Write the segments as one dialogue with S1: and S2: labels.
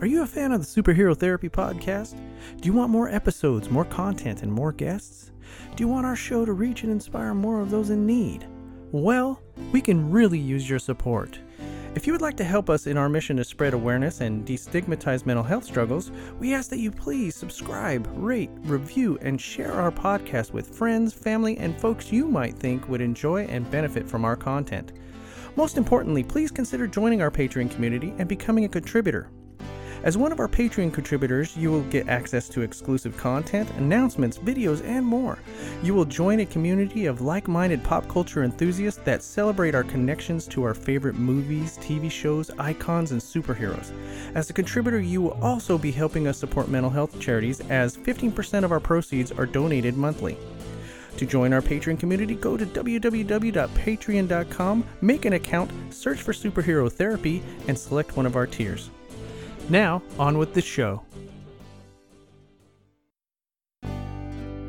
S1: Are you a fan of the Superhero Therapy podcast? Do you want more episodes, more content, and more guests? Do you want our show to reach and inspire more of those in need? Well, we can really use your support. If you would like to help us in our mission to spread awareness and destigmatize mental health struggles, we ask that you please subscribe, rate, review, and share our podcast with friends, family, and folks you might think would enjoy and benefit from our content. Most importantly, please consider joining our Patreon community and becoming a contributor. As one of our Patreon contributors, you will get access to exclusive content, announcements, videos, and more. You will join a community of like minded pop culture enthusiasts that celebrate our connections to our favorite movies, TV shows, icons, and superheroes. As a contributor, you will also be helping us support mental health charities, as 15% of our proceeds are donated monthly. To join our Patreon community, go to www.patreon.com, make an account, search for Superhero Therapy, and select one of our tiers. Now, on with the show.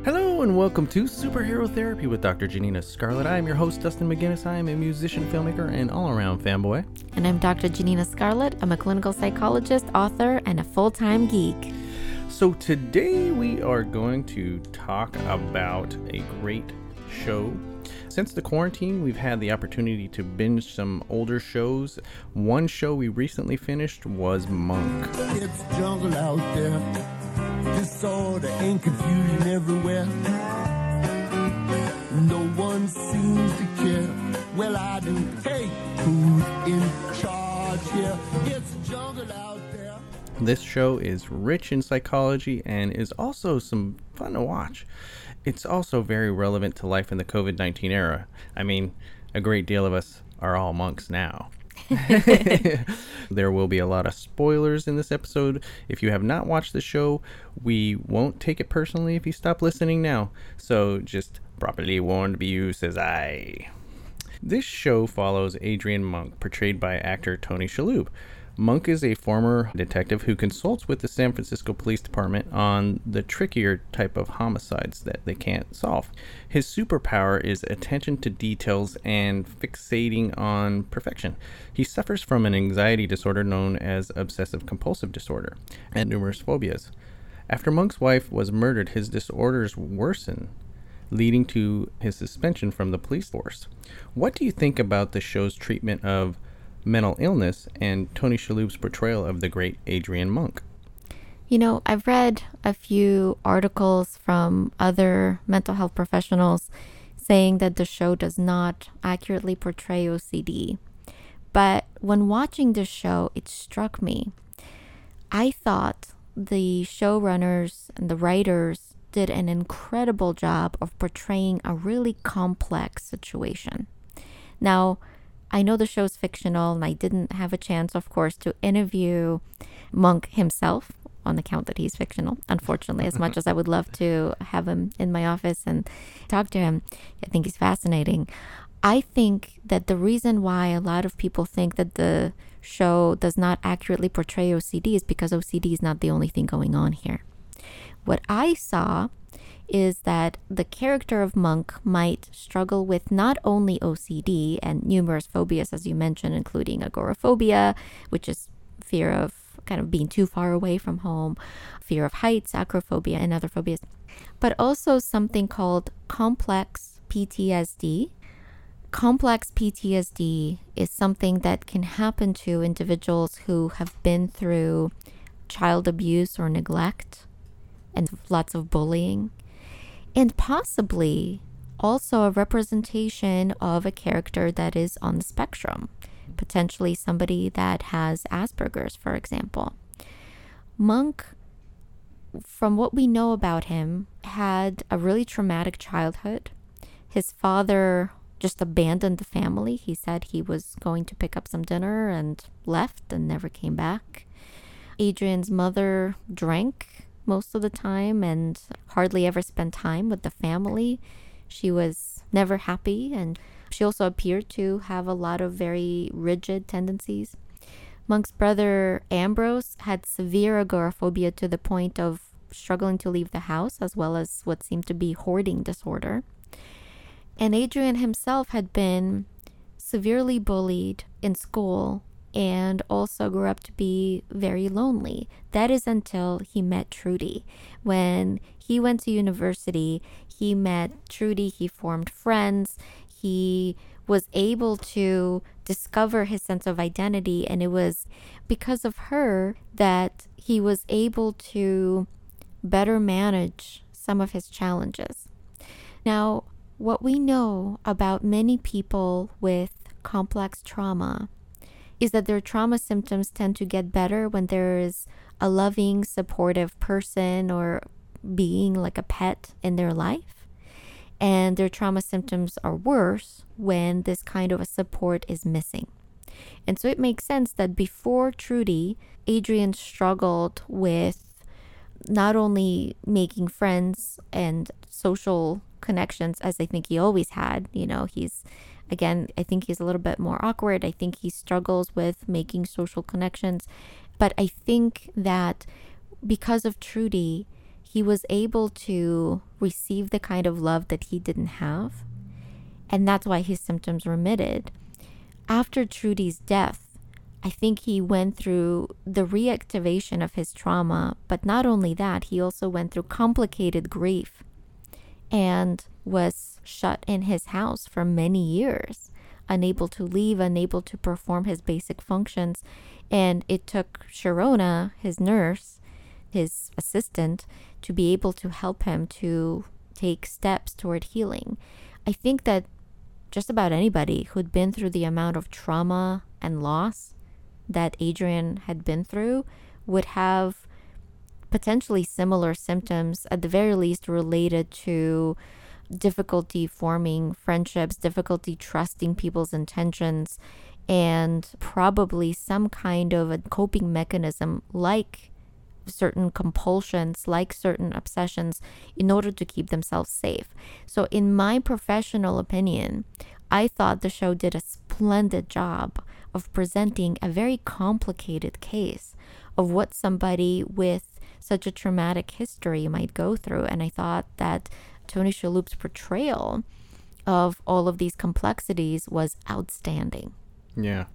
S1: Hello and welcome to Superhero Therapy with Dr. Janina Scarlet. I am your host, Dustin McGinnis. I am a musician, filmmaker, and all around fanboy.
S2: And I'm Dr. Janina Scarlet. I'm a clinical psychologist, author, and a full time geek.
S1: So, today we are going to talk about a great show since the quarantine, we've had the opportunity to binge some older shows. One show we recently finished was Monk. It's jungle out there, disorder and confusion everywhere. No one seems to care. Well, I do. Hey, who's in charge here? It's jungle out there. This show is rich in psychology and is also some fun to watch it's also very relevant to life in the COVID 19 era. I mean, a great deal of us are all monks now. there will be a lot of spoilers in this episode. If you have not watched the show, we won't take it personally if you stop listening now. So just properly warned be you, says I. This show follows Adrian Monk, portrayed by actor Tony Shalhoub, Monk is a former detective who consults with the San Francisco Police Department on the trickier type of homicides that they can't solve. His superpower is attention to details and fixating on perfection. He suffers from an anxiety disorder known as obsessive compulsive disorder and numerous phobias. After Monk's wife was murdered, his disorders worsen, leading to his suspension from the police force. What do you think about the show's treatment of mental illness and Tony Shalhoub's portrayal of the great Adrian Monk.
S2: You know, I've read a few articles from other mental health professionals saying that the show does not accurately portray OCD. But when watching the show, it struck me. I thought the showrunners and the writers did an incredible job of portraying a really complex situation. Now, I know the show's fictional, and I didn't have a chance, of course, to interview Monk himself on account that he's fictional, unfortunately, as much as I would love to have him in my office and talk to him. I think he's fascinating. I think that the reason why a lot of people think that the show does not accurately portray OCD is because OCD is not the only thing going on here. What I saw is that the character of Monk might struggle with not only OCD and numerous phobias, as you mentioned, including agoraphobia, which is fear of kind of being too far away from home, fear of heights, acrophobia, and other phobias, but also something called complex PTSD. Complex PTSD is something that can happen to individuals who have been through child abuse or neglect and lots of bullying and possibly also a representation of a character that is on the spectrum, potentially somebody that has Asperger's, for example. Monk, from what we know about him, had a really traumatic childhood. His father just abandoned the family. He said he was going to pick up some dinner and left and never came back. Adrian's mother drank most of the time and hardly ever spent time with the family. She was never happy and she also appeared to have a lot of very rigid tendencies. Monk's brother Ambrose had severe agoraphobia to the point of struggling to leave the house, as well as what seemed to be hoarding disorder. And Adrian himself had been severely bullied in school and also grew up to be very lonely. That is until he met Trudy. When he went to university, he met Trudy, he formed friends, he was able to discover his sense of identity, and it was because of her that he was able to better manage some of his challenges. Now, what we know about many people with complex trauma is that their trauma symptoms tend to get better when there is a loving, supportive person or being like a pet in their life. And their trauma symptoms are worse when this kind of a support is missing. And so it makes sense that before Trudy, Adrian struggled with not only making friends and social connections as I think he always had. You know, he's Again, I think he's a little bit more awkward. I think he struggles with making social connections. But I think that because of Trudy, he was able to receive the kind of love that he didn't have. And that's why his symptoms remitted. After Trudy's death, I think he went through the reactivation of his trauma, but not only that, he also went through complicated grief and was shut in his house for many years, unable to leave, unable to perform his basic functions. And it took Sharona, his nurse, his assistant, to be able to help him to take steps toward healing. I think that just about anybody who'd been through the amount of trauma and loss that Adrian had been through would have potentially similar symptoms, at the very least, related to difficulty forming friendships, difficulty trusting people's intentions, and probably some kind of a coping mechanism like certain compulsions, like certain obsessions, in order to keep themselves safe. So, in my professional opinion, I thought the show did a splendid job of presenting a very complicated case of what somebody with such a traumatic history you might go through. And I thought that Tony Shalhoub's portrayal of all of these complexities was outstanding.
S1: Yeah.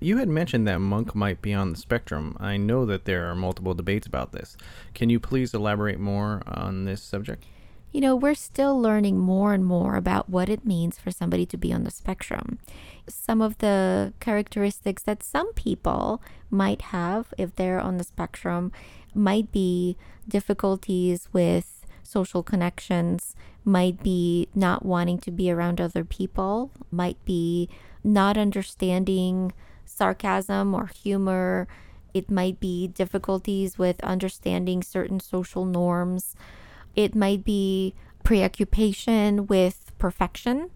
S1: You had mentioned that Monk might be on the spectrum. I know that there are multiple debates about this. Can you please elaborate more on this subject?
S2: You know, we're still learning more and more about what it means for somebody to be on the spectrum. Some of the characteristics that some people might have if they're on the spectrum might be difficulties with social connections, might be not wanting to be around other people, might be not understanding sarcasm or humor. It might be difficulties with understanding certain social norms. It might be preoccupation with perfection,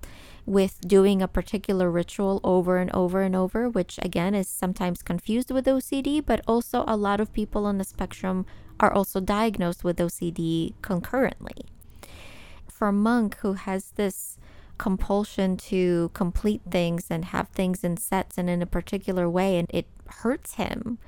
S2: with doing a particular ritual over and over and over, which again is sometimes confused with OCD, but also a lot of people on the spectrum are also diagnosed with OCD concurrently. For Monk, who has this compulsion to complete things and have things in sets and in a particular way, and it hurts him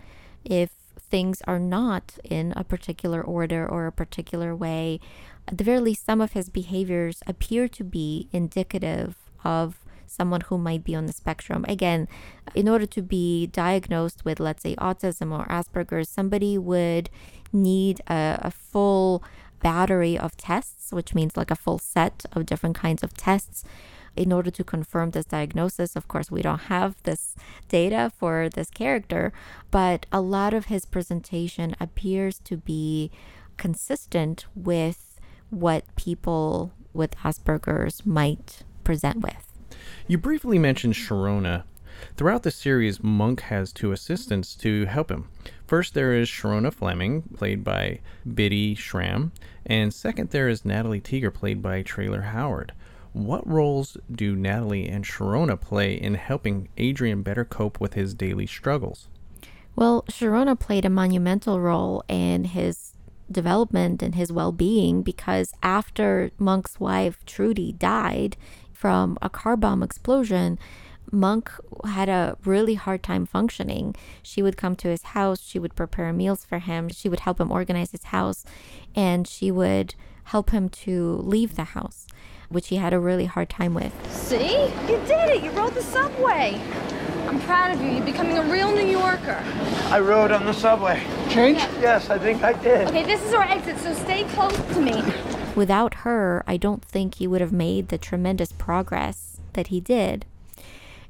S2: if things are not in a particular order or a particular way. At the very least, some of his behaviors appear to be indicative of someone who might be on the spectrum. Again, in order to be diagnosed with, let's say, autism or Asperger's, somebody would need a, a full battery of tests, which means like a full set of different kinds of tests in order to confirm this diagnosis. Of course, we don't have this data for this character, but a lot of his presentation appears to be consistent with what people with Asperger's might present with.
S1: You briefly mentioned Sharona. Throughout the series, Monk has two assistants to help him. First, there is Sharona Fleming, played by Bitty Schram, and second, there is Natalie Teeger, played by Traylor Howard. What roles do Natalie and Sharona play in helping Adrian better cope with his daily struggles?
S2: Well, Sharona played a monumental role in his development and his well being because after Monk's wife, Trudy, died from a car bomb explosion, Monk had a really hard time functioning. She would come to his house, she would prepare meals for him, she would help him organize his house, and she would help him to leave the house, which he had a really hard time with.
S3: See? You did it! You rode the subway! I'm proud of you. You're becoming a real New Yorker.
S4: I rode on the subway.
S5: Change?
S4: Yes, I think I did.
S3: Okay, this is our exit, so stay close to me.
S2: Without her, I don't think he would have made the tremendous progress that he did.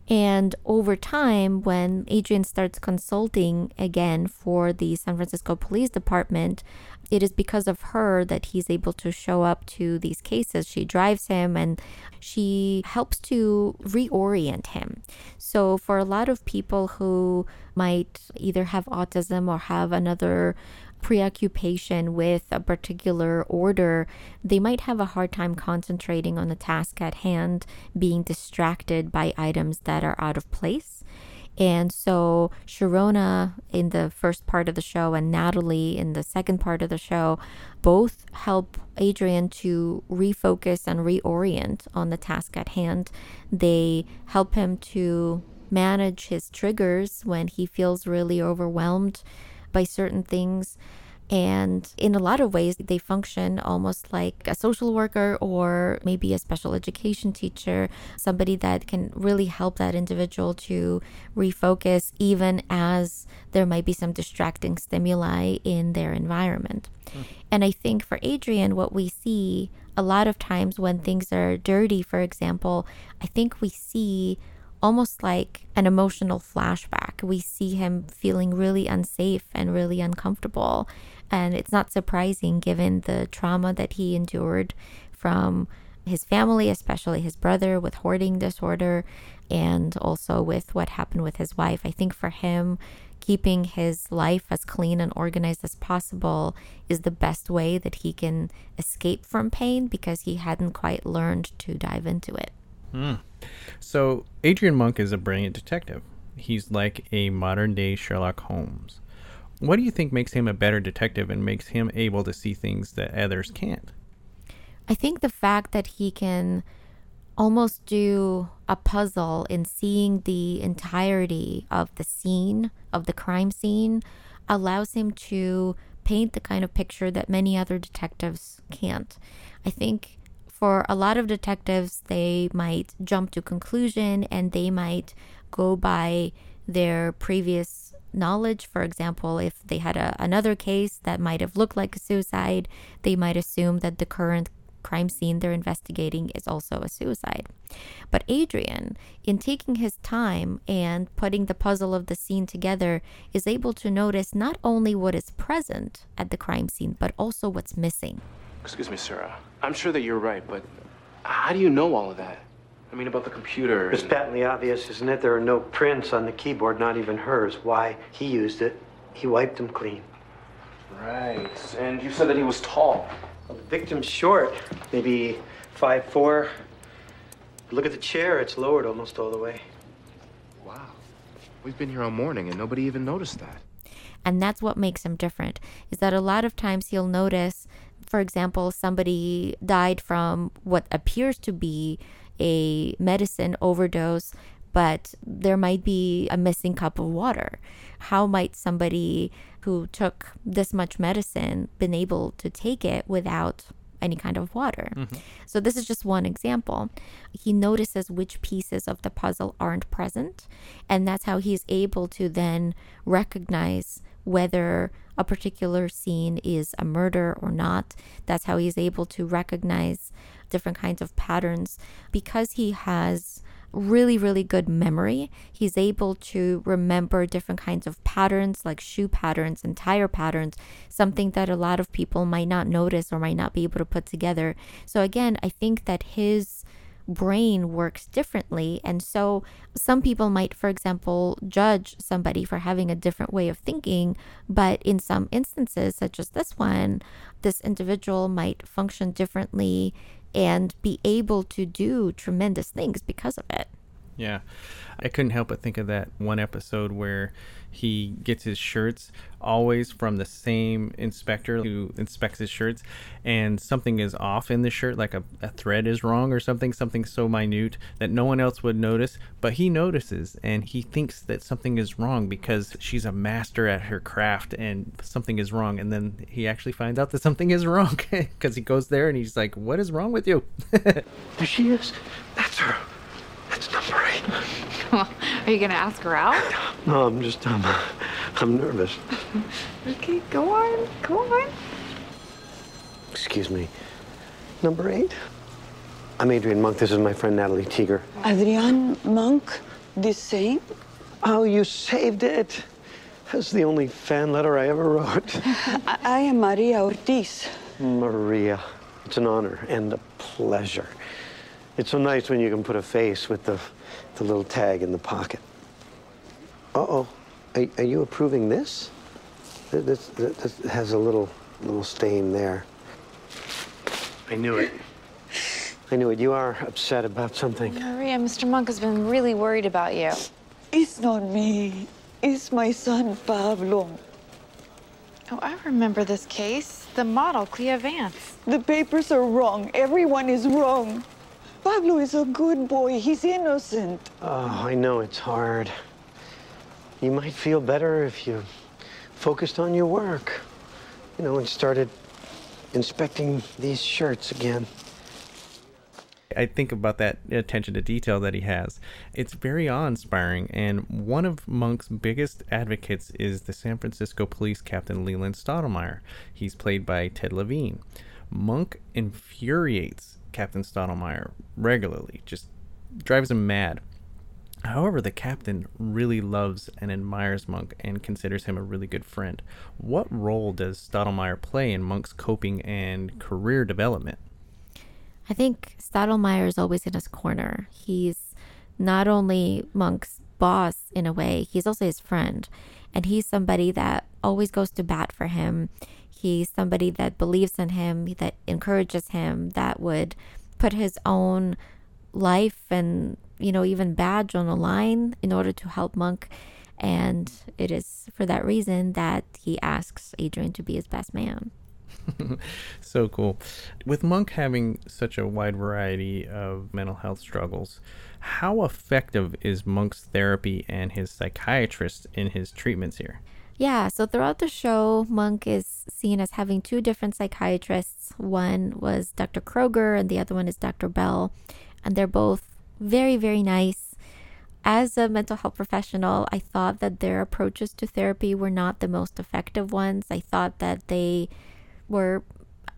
S2: And over time, when Adrian starts consulting again for the San Francisco Police Department, it is because of her that he's able to show up to these cases. She drives him and she helps to reorient him. So, for a lot of people who might either have autism or have another preoccupation with a particular order, they might have a hard time concentrating on the task at hand, being distracted by items that are out of place. And so Sharona in the first part of the show and Natalie in the second part of the show both help Adrian to refocus and reorient on the task at hand. They help him to manage his triggers when he feels really overwhelmed by certain things. And in a lot of ways, they function almost like a social worker or maybe a special education teacher, somebody that can really help that individual to refocus, even as there might be some distracting stimuli in their environment. Mm. And I think for Adrian, what we see a lot of times when things are dirty, for example, I think we see almost like an emotional flashback. We see him feeling really unsafe and really uncomfortable. And it's not surprising given the trauma that he endured from his family, especially his brother with hoarding disorder, and also with what happened with his wife. I think for him, keeping his life as clean and organized as possible is the best way that he can escape from pain because he hadn't quite learned to dive into it.
S1: Mm. So, Adrian Monk is a brilliant detective. He's like a modern day Sherlock Holmes. What do you think makes him a better detective and makes him able to see things that others can't?
S2: I think the fact that he can almost do a puzzle in seeing the entirety of the scene, of the crime scene, allows him to paint the kind of picture that many other detectives can't. I think for a lot of detectives, they might jump to conclusion and they might go by their previous knowledge. For example, if they had a, another case that might have looked like a suicide, they might assume that the current crime scene they're investigating is also a suicide. But Adrian, in taking his time and putting the puzzle of the scene together, is able to notice not only what is present at the crime scene, but also what's missing.
S6: Excuse me, sir. I'm sure that you're right, but how do you know all of that? I mean, about the computer.
S4: It's patently obvious, isn't it? There are no prints on the keyboard, not even hers. Why he used it, he wiped them clean.
S6: Right. And you said that he was tall.
S4: Well, the victim's short, maybe five four. Look at the chair, it's lowered almost all the way.
S6: Wow. We've been here all morning and nobody even noticed that.
S2: And that's what makes him different, is that a lot of times he'll notice for example, somebody died from what appears to be a medicine overdose, but there might be a missing cup of water. How might somebody who took this much medicine been able to take it without any kind of water? Mm-hmm. So this is just one example. He notices which pieces of the puzzle aren't present, and that's how he's able to then recognize whether a particular scene is a murder or not. That's how he's able to recognize different kinds of patterns. Because he has really, really good memory, he's able to remember different kinds of patterns, like shoe patterns and tire patterns, something that a lot of people might not notice or might not be able to put together. So, again, I think that his brain works differently. And so some people might, for example, judge somebody for having a different way of thinking. But in some instances, such as this one, this individual might function differently and be able to do tremendous things because of it.
S1: Yeah. I couldn't help but think of that one episode where he gets his shirts always from the same inspector who inspects his shirts and something is off in the shirt like a, a thread is wrong or something something so minute that no one else would notice but he notices and he thinks that something is wrong because she's a master at her craft and something is wrong and then he actually finds out that something is wrong because he goes there and he's like what is wrong with you
S4: There she is. That's her. That's number eight.
S5: Are you gonna ask her out?
S4: No, I'm just, um, I'm nervous.
S5: Okay, go on, go on.
S4: Excuse me. Number eight? I'm Adrian Monk. This is my friend Natalie Teeger.
S7: Adrian Monk, the same?
S4: Oh, you saved it. That's the only fan letter I ever wrote.
S7: I, I am Maria Ortiz.
S4: Maria, it's an honor and a pleasure. It's so nice when you can put a face with the, the little tag in the pocket. Uh-oh. Are, are you approving this? This, this, this has a little, little stain there. I knew it. I knew it. You are upset about something.
S5: Maria, Mr. Monk has been really worried about you.
S7: It's not me. It's my son, Pablo.
S5: Oh, I remember this case. The model, Clea Vance.
S7: The papers are wrong. Everyone is wrong. Pablo is a good boy. He's innocent.
S4: Oh, I know it's hard. You might feel better if you focused on your work, you know, and started inspecting these shirts again.
S1: I think about that attention to detail that he has. It's very awe-inspiring, and one of Monk's biggest advocates is the San Francisco Police Captain Leland Stottlemeyer. He's played by Ted Levine. Monk infuriates Captain Stottlemeyer regularly, just drives him mad. However, the captain really loves and admires Monk and considers him a really good friend. What role does Stottlemeyer play in Monk's coping and career development?
S2: I think Stottlemeyer is always in his corner. He's not only Monk's boss in a way, he's also his friend. And he's somebody that always goes to bat for him. He's somebody that believes in him, that encourages him, that would put his own life and, you know, even badge on the line in order to help Monk. And it is for that reason that he asks Adrian to be his best man.
S1: so cool. With Monk having such a wide variety of mental health struggles, how effective is Monk's therapy and his psychiatrist in his treatments here?
S2: Yeah, so throughout the show, Monk is seen as having two different psychiatrists. One was Dr. Kroger, and the other one is Dr. Bell. And they're both very, very nice. As a mental health professional, I thought that their approaches to therapy were not the most effective ones. I thought that they were,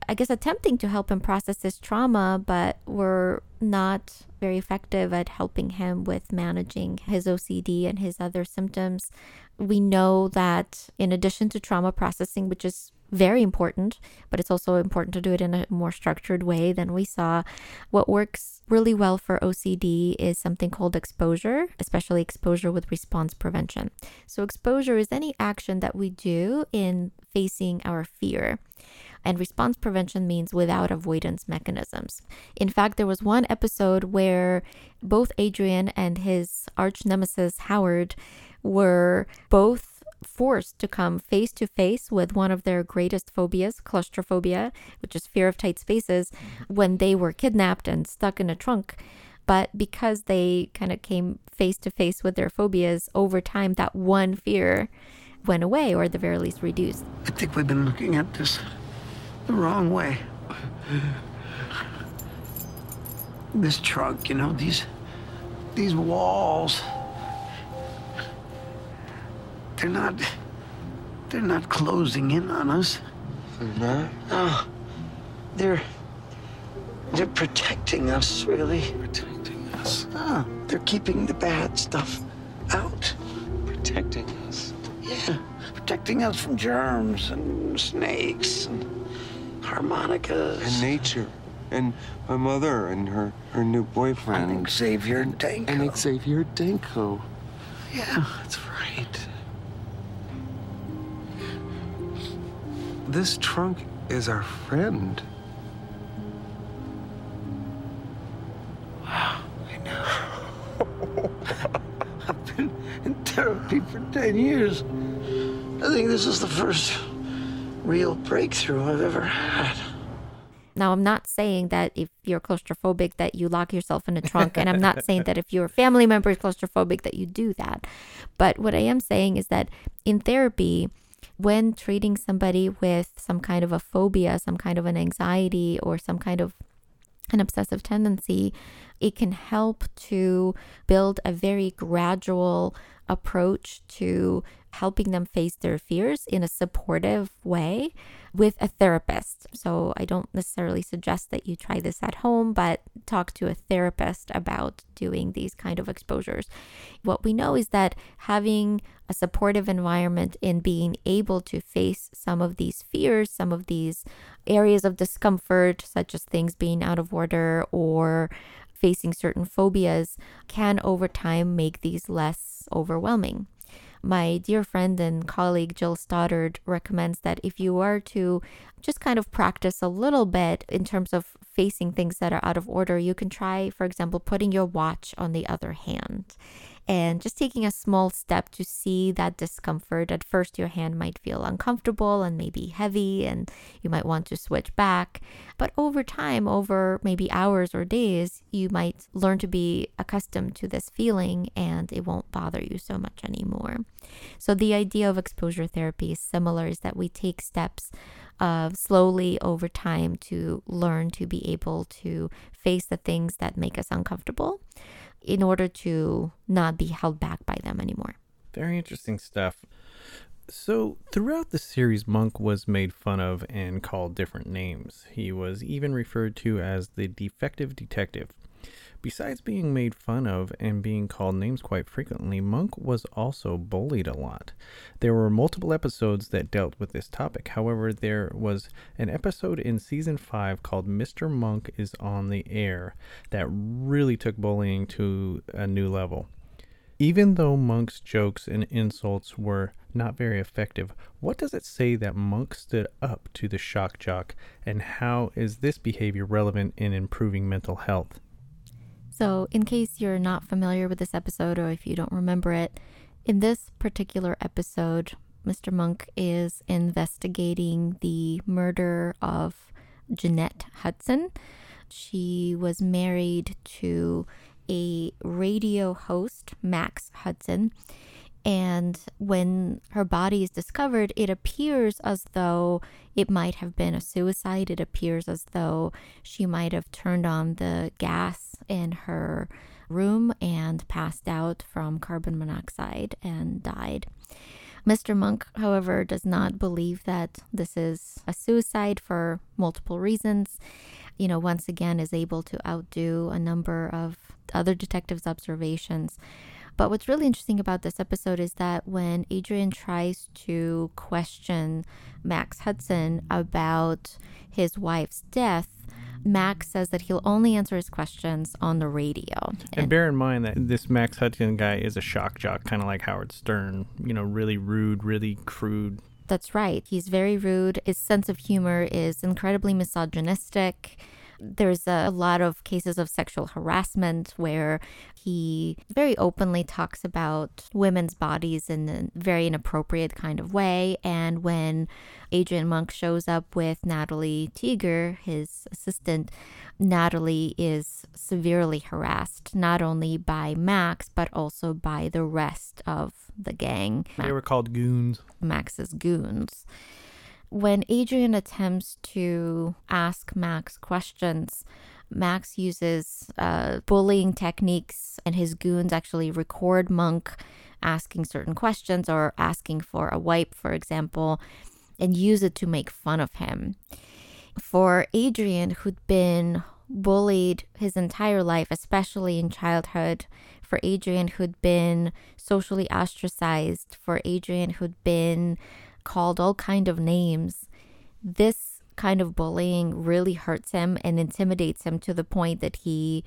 S2: I guess, attempting to help him process his trauma, but were not very effective at helping him with managing his OCD and his other symptoms. We know that in addition to trauma processing, which is very important, but it's also important to do it in a more structured way than we saw. What works really well for OCD is something called exposure, especially exposure with response prevention. So, exposure is any action that we do in facing our fear. And response prevention means without avoidance mechanisms. In fact, there was one episode where both Adrian and his arch nemesis Howard were both forced to come face to face with one of their greatest phobias, claustrophobia, which is fear of tight spaces, mm-hmm. when they were kidnapped and stuck in a trunk. But because they kind of came face to face with their phobias over time, that one fear went away or at the very least reduced.
S8: I think we've been looking at this the wrong way. This trunk, you know, these these walls. They're not they're not closing in on us.
S9: They're not?
S8: No. They're they're protecting us, really.
S9: Protecting us.
S8: Ah, they're keeping the bad stuff out.
S9: Protecting us.
S8: Yeah, protecting us from germs and snakes and harmonicas.
S9: And nature. And my mother and her, her new boyfriend.
S8: And Xavier Danko.
S9: And Xavier Danko.
S8: Yeah, that's right.
S9: This trunk is our friend. Wow, I know.
S8: I've been in therapy for 10 years. I think this is the first real breakthrough I've ever had.
S2: Now, I'm not saying that if you're claustrophobic that you lock yourself in a trunk, and I'm not saying that if your family member is claustrophobic that you do that. But what I am saying is that in therapy, when treating somebody with some kind of a phobia, some kind of an anxiety, or some kind of an obsessive tendency, it can help to build a very gradual approach to helping them face their fears in a supportive way with a therapist. So I don't necessarily suggest that you try this at home, but talk to a therapist about doing these kind of exposures. What we know is that having a supportive environment in being able to face some of these fears, some of these areas of discomfort, such as things being out of order or facing certain phobias, can over time make these less overwhelming. My dear friend and colleague Jill Stoddard recommends that if you are to just kind of practice a little bit in terms of facing things that are out of order, you can try, for example, putting your watch on the other hand and just taking a small step to see that discomfort. At first, your hand might feel uncomfortable and maybe heavy, and you might want to switch back. But over time, over maybe hours or days, you might learn to be accustomed to this feeling and it won't bother you so much anymore. So, the idea of exposure therapy is similar is that we take steps uh, slowly over time to learn to be able to face the things that make us uncomfortable in order to not be held back by them anymore.
S1: Very interesting stuff. So, throughout the series, Monk was made fun of and called different names. He was even referred to as the defective detective. Besides being made fun of and being called names quite frequently, Monk was also bullied a lot. There were multiple episodes that dealt with this topic. However, there was an episode in season 5 called Mr. Monk is on the Air that really took bullying to a new level. Even though Monk's jokes and insults were not very effective, what does it say that Monk stood up to the shock jock, and how is this behavior relevant in improving mental health?
S2: So, in case you're not familiar with this episode or if you don't remember it, in this particular episode, Mr. Monk is investigating the murder of Jeanette Hudson. She was married to a radio host, Max Hudson. And when her body is discovered, it appears as though it might have been a suicide. It appears as though she might have turned on the gas in her room and passed out from carbon monoxide and died. Mr. Monk, however, does not believe that this is a suicide for multiple reasons. You know, once again, is able to outdo a number of other detectives' observations. But what's really interesting about this episode is that when Adrian tries to question Max Hudson about his wife's death, Max says that he'll only answer his questions on the radio.
S1: And, and bear in mind that this Max Hudson guy is a shock jock, kind of like Howard Stern, you know, really rude, really crude.
S2: That's right. He's very rude. His sense of humor is incredibly misogynistic there's a lot of cases of sexual harassment where he very openly talks about women's bodies in a very inappropriate kind of way. And when Adrian Monk shows up with Natalie Teeger, his assistant, Natalie is severely harassed, not only by Max, but also by the rest of the gang.
S1: They were called goons.
S2: Max's goons when Adrian attempts to ask Max questions, Max uses uh, bullying techniques, and his goons actually record Monk asking certain questions or asking for a wipe, for example, and use it to make fun of him. For Adrian, who'd been bullied his entire life, especially in childhood, for Adrian, who'd been socially ostracized, for Adrian, who'd been called all kind of names. This kind of bullying really hurts him and intimidates him to the point that he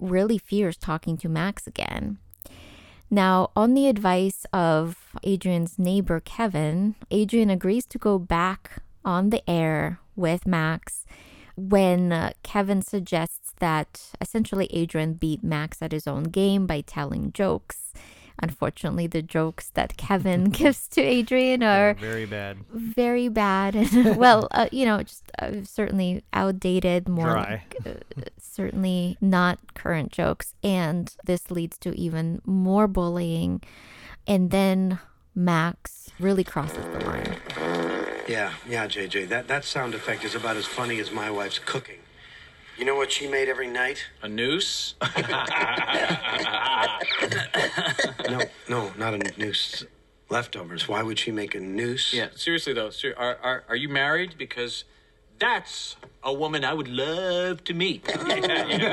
S2: really fears talking to Max again. Now, on the advice of Adrian's neighbor Kevin, Adrian agrees to go back on the air with Max when uh, Kevin suggests that essentially Adrian beat Max at his own game by telling jokes Unfortunately, the jokes that Kevin gives to Adrian are
S1: Very bad.
S2: very bad and well uh, you know just uh, certainly outdated more
S1: Dry.
S2: like, uh, certainly not current jokes and this leads to even more bullying and then max really crosses the line
S4: Yeah, yeah, JJ. That that sound effect is about as funny as my wife's cooking. You know what she made every night?
S10: A noose?
S4: No, no, not a noose. Leftovers. Why would she make a noose?
S10: yeah, seriously though, ser- are, are, are you married? Because that's a woman I would love to meet.
S4: I,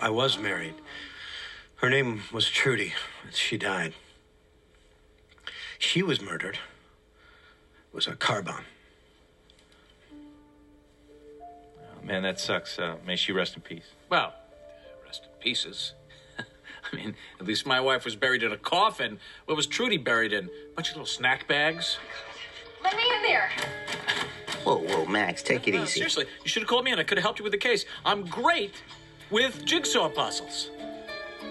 S4: I was married. Her name was Trudy. She died. She was murdered. It was a car bomb.
S11: Man, that sucks. Uh, may she rest in peace.
S10: well, rest in pieces. I mean, at least my wife was buried in a coffin. What was Trudy buried in? A bunch of little snack bags.
S3: Let me in there.
S12: Whoa, whoa, Max, take it
S10: No,
S12: easy.
S10: seriously, you should have called me and I could have helped you with the case. I'm great with jigsaw puzzles.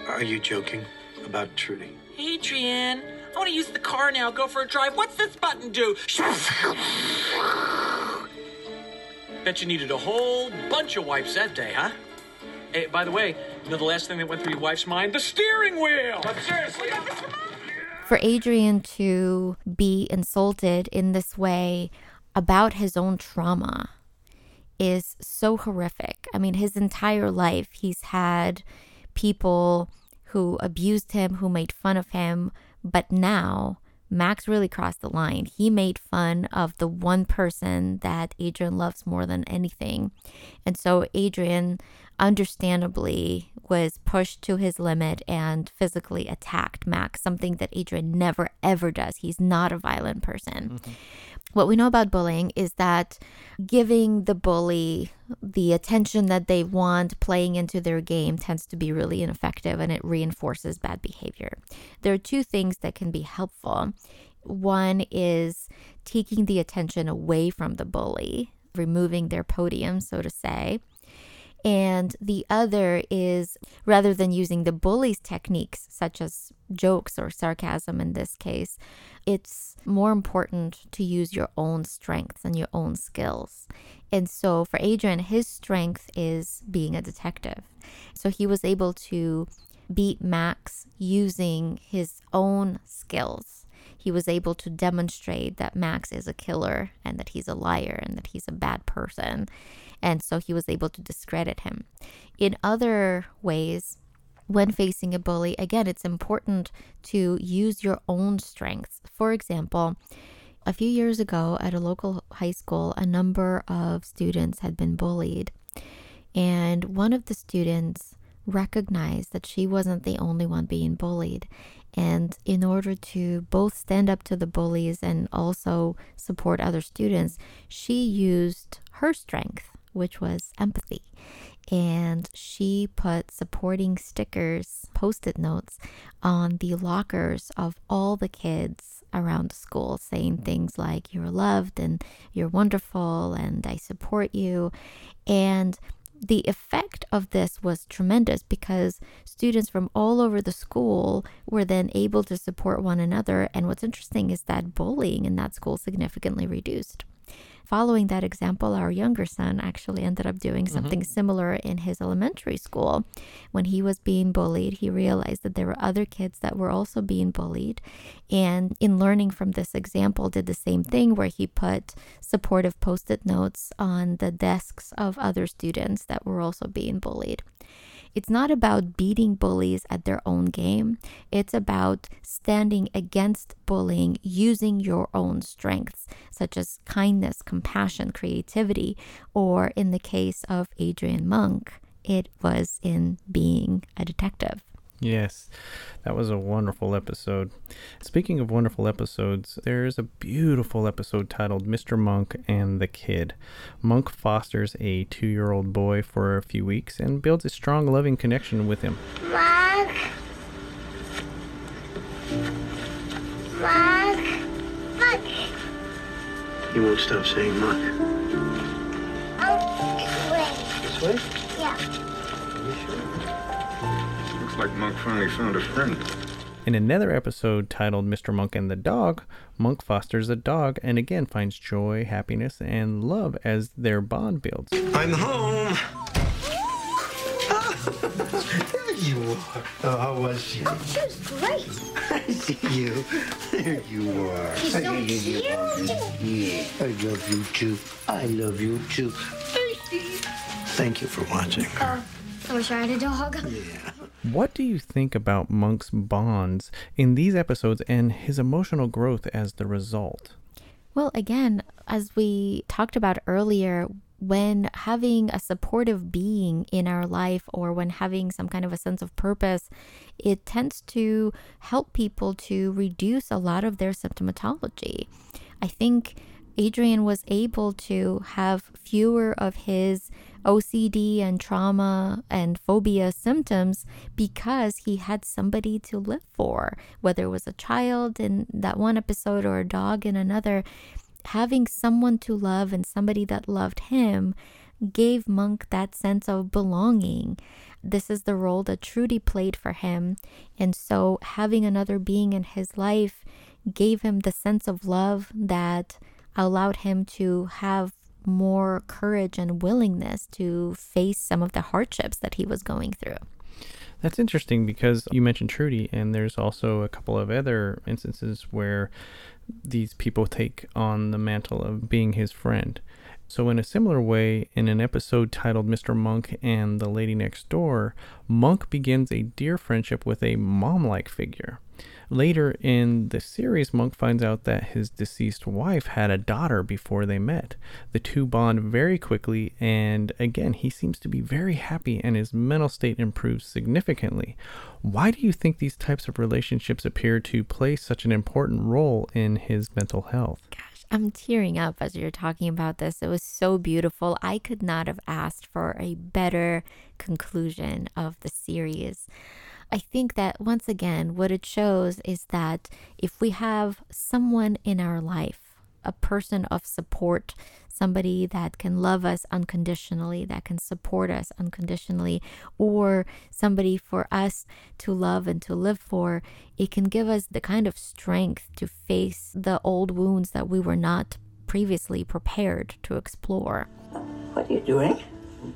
S4: Are you joking about Trudy?
S10: Adrian, I want to use the car now. Go for a drive. What's this button do? Bet you needed a whole bunch of wipes that day, huh? Hey, by the way, you know the last thing that went through your wife's mind? The steering wheel! But seriously,
S2: for adrian to be insulted in this way about his own trauma is so horrific. I mean, his entire life, he's had people who abused him, who made fun of him, but now Max really crossed the line. He made fun of the one person that Adrian loves more than anything. And so Adrian, understandably, was pushed to his limit and physically attacked Max, something that Adrian never ever does. He's not a violent person. Mm-hmm. What we know about bullying is that giving the bully the attention that they want playing into their game tends to be really ineffective and it reinforces bad behavior. There are two things that can be helpful. One is taking the attention away from the bully, removing their podium, so to say. And the other is rather than using the bully's techniques, such as jokes or sarcasm in this case, it's more important to use your own strengths and your own skills. And so for Adrian, his strength is being a detective. So he was able to beat Max using his own skills. He was able to demonstrate that Max is a killer and that he's a liar and that he's a bad person. And so he was able to discredit him. In other ways, when facing a bully, again, it's important to use your own strengths. For example, a few years ago at a local high school, a number of students had been bullied. And one of the students recognized that she wasn't the only one being bullied. And in order to both stand up to the bullies and also support other students, she used her strength, which was empathy. And she put supporting stickers, post it notes on the lockers of all the kids around the school, saying things like, You're loved and you're wonderful and I support you. And the effect of this was tremendous because students from all over the school were then able to support one another. And what's interesting is that bullying in that school significantly reduced. Following that example, our younger son actually ended up doing mm-hmm. something similar in his elementary school. When he was being bullied, he realized that there were other kids that were also being bullied. And in learning from this example, did the same thing where he put supportive post it notes on the desks of other students that were also being bullied. It's not about beating bullies at their own game. It's about standing against bullying using your own strengths, such as kindness, compassion, creativity, or in the case of Adrian Monk, it was in being a detective.
S1: Yes, that was a wonderful episode. Speaking of wonderful episodes, there's a beautiful episode titled Mr. Monk and the Kid. Monk fosters a two year old boy for a few weeks and builds a strong, loving connection with him.
S13: Mark. Mark. Mark.
S4: You won't stop saying muck.
S13: Oh, this way.
S4: This way?
S13: Yeah.
S4: Are you sure? Looks
S9: Looks like Monk finally found a friend.
S1: In another episode titled Mr. Monk and the Dog, Monk fosters a dog and again finds joy, happiness, and love as their bond builds.
S4: I'm home. there you are. Oh, how was she?
S13: Oh, she was great.
S4: I see you. There you are.
S13: She's so
S4: I
S13: cute.
S4: Yeah, I love you too. I love you too. Thank you for watching.
S13: Oh, I wish I had a dog.
S1: What do you think about Monk's bonds in these episodes and his emotional growth as the result?
S2: Well, again, as we talked about earlier, when having a supportive being in our life or when having some kind of a sense of purpose, it tends to help people to reduce a lot of their symptomatology. I think Adrian was able to have fewer of his OCD and trauma and phobia symptoms because he had somebody to live for, whether it was a child in that one episode or a dog in another. Having someone to love and somebody that loved him gave Monk that sense of belonging. This is the role that Trudy played for him. And so having another being in his life gave him the sense of love that allowed him to have more courage and willingness to face some of the hardships that he was going through.
S1: That's interesting because you mentioned Trudy, and there's also a couple of other instances where these people take on the mantle of being his friend. So, in a similar way, in an episode titled Mr. Monk and the Lady Next Door, Monk begins a dear friendship with a mom like figure. Later in the series, Monk finds out that his deceased wife had a daughter before they met. The two bond very quickly, and again, he seems to be very happy and his mental state improves significantly. Why do you think these types of relationships appear to play such an important role in his mental health?
S2: Gosh, I'm tearing up as you're talking about this. It was so beautiful. I could not have asked for a better conclusion of the series. I think that once again, what it shows is that if we have someone in our life, a person of support, somebody that can love us unconditionally, that can support us unconditionally, or somebody for us to love and to live for, it can give us the kind of strength to face the old wounds that we were not previously prepared to explore.
S14: What are you doing?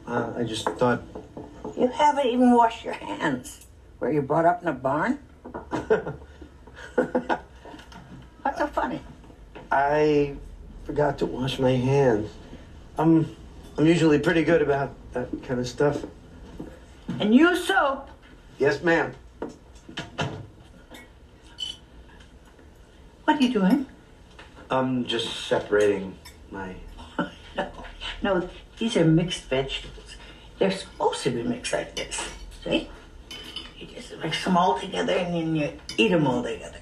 S4: Uh, I just thought
S14: You haven't even washed your hands. Were you brought up in a barn? What's so funny?
S4: I forgot to wash my hands. I'm I'm usually pretty good about that kind of stuff.
S14: And use soap.
S4: Yes, ma'am.
S14: What are you doing?
S4: I'm just separating my.
S14: No, no, these are mixed vegetables. They're supposed to be mixed like this. See? Mix them all together and then you eat them all together.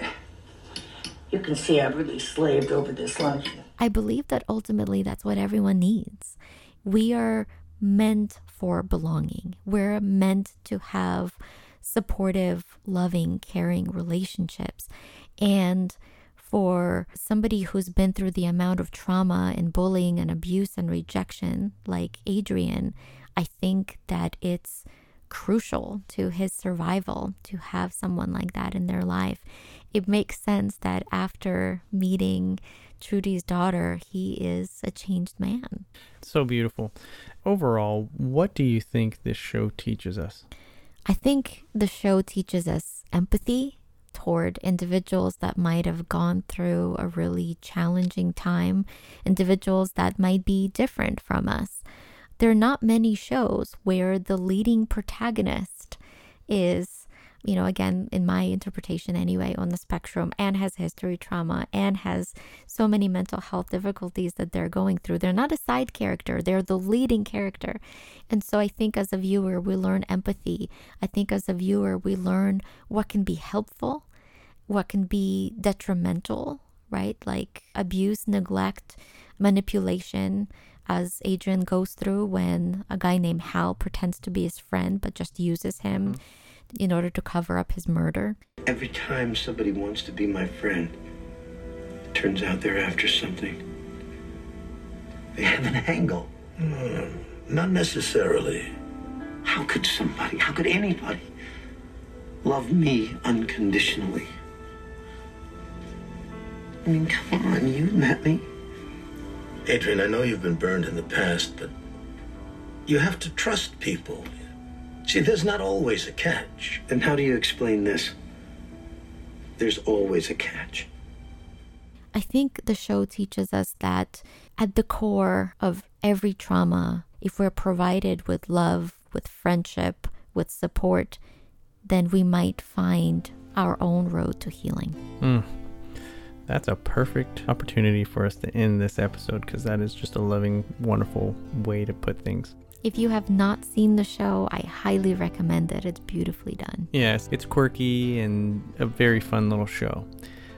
S14: You can see I've really slaved over this lunch.
S2: I believe that ultimately that's what everyone needs. We are meant for belonging. We're meant to have supportive, loving, caring relationships. And for somebody who's been through the amount of trauma and bullying and abuse and rejection, like Adrian, I think that it's crucial to his survival to have someone like that in their life. It makes sense that after meeting Trudy's daughter, he is a changed man.
S1: So beautiful. Overall, what do you think this show teaches us?
S2: I think the show teaches us empathy toward individuals that might have gone through a really challenging time, individuals that might be different from us. There are not many shows where the leading protagonist is, you know, again, in my interpretation anyway, on the spectrum and has history trauma and has so many mental health difficulties that they're going through. They're not a side character, they're the leading character. And so I think as a viewer, we learn empathy. I think as a viewer, we learn what can be helpful, what can be detrimental, right? Like abuse, neglect, manipulation as Adrian goes through when a guy named Hal pretends to be his friend but just uses him in order to cover up his murder.
S4: Every time somebody wants to be my friend, it turns out they're after something. They have an angle.
S8: Hmm, not necessarily.
S4: How could somebody, how could anybody love me unconditionally. I mean, come on, you met me.
S15: Adrian, I know you've been burned in the past, but you have to trust people. See, there's not always a catch.
S4: And how do you explain this? There's always a catch.
S2: I think the show teaches us that at the core of every trauma, if we're provided with love, with friendship, with support, then we might find our own road to healing.
S1: Mm. That's a perfect opportunity for us to end this episode because that is just a loving, wonderful way to put things.
S2: If you have not seen the show, I highly recommend it. It's beautifully done.
S1: Yes, it's quirky and a very fun little show.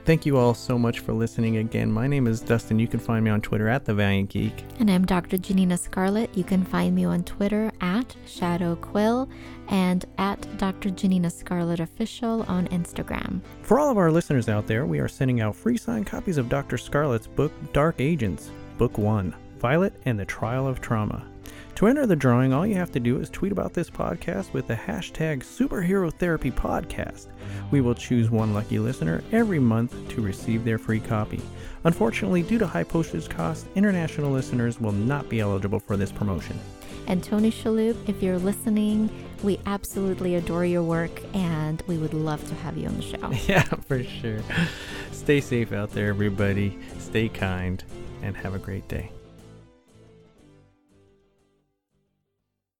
S1: Thank you all so much for listening again. My name is Dustin. You can find me on Twitter at The Valiant Geek.
S2: And I'm Dr. Janina Scarlet. You can find me on Twitter at Shadow Quill and at Dr. Janina Scarlet Official on Instagram.
S1: For all of our listeners out there, we are sending out free signed copies of Dr. Scarlet's book, Dark Agents, Book 1 Violet and the Trial of Trauma. To enter the drawing, all you have to do is tweet about this podcast with the hashtag Superhero Therapy Podcast. We will choose one lucky listener every month to receive their free copy. Unfortunately, due to high postage costs, international listeners will not be eligible for this promotion.
S2: And Tony Shalhoub, if you're listening, we absolutely adore your work and we would love to have you on the show.
S1: Yeah, for sure. Stay safe out there, everybody. Stay kind and have a great day.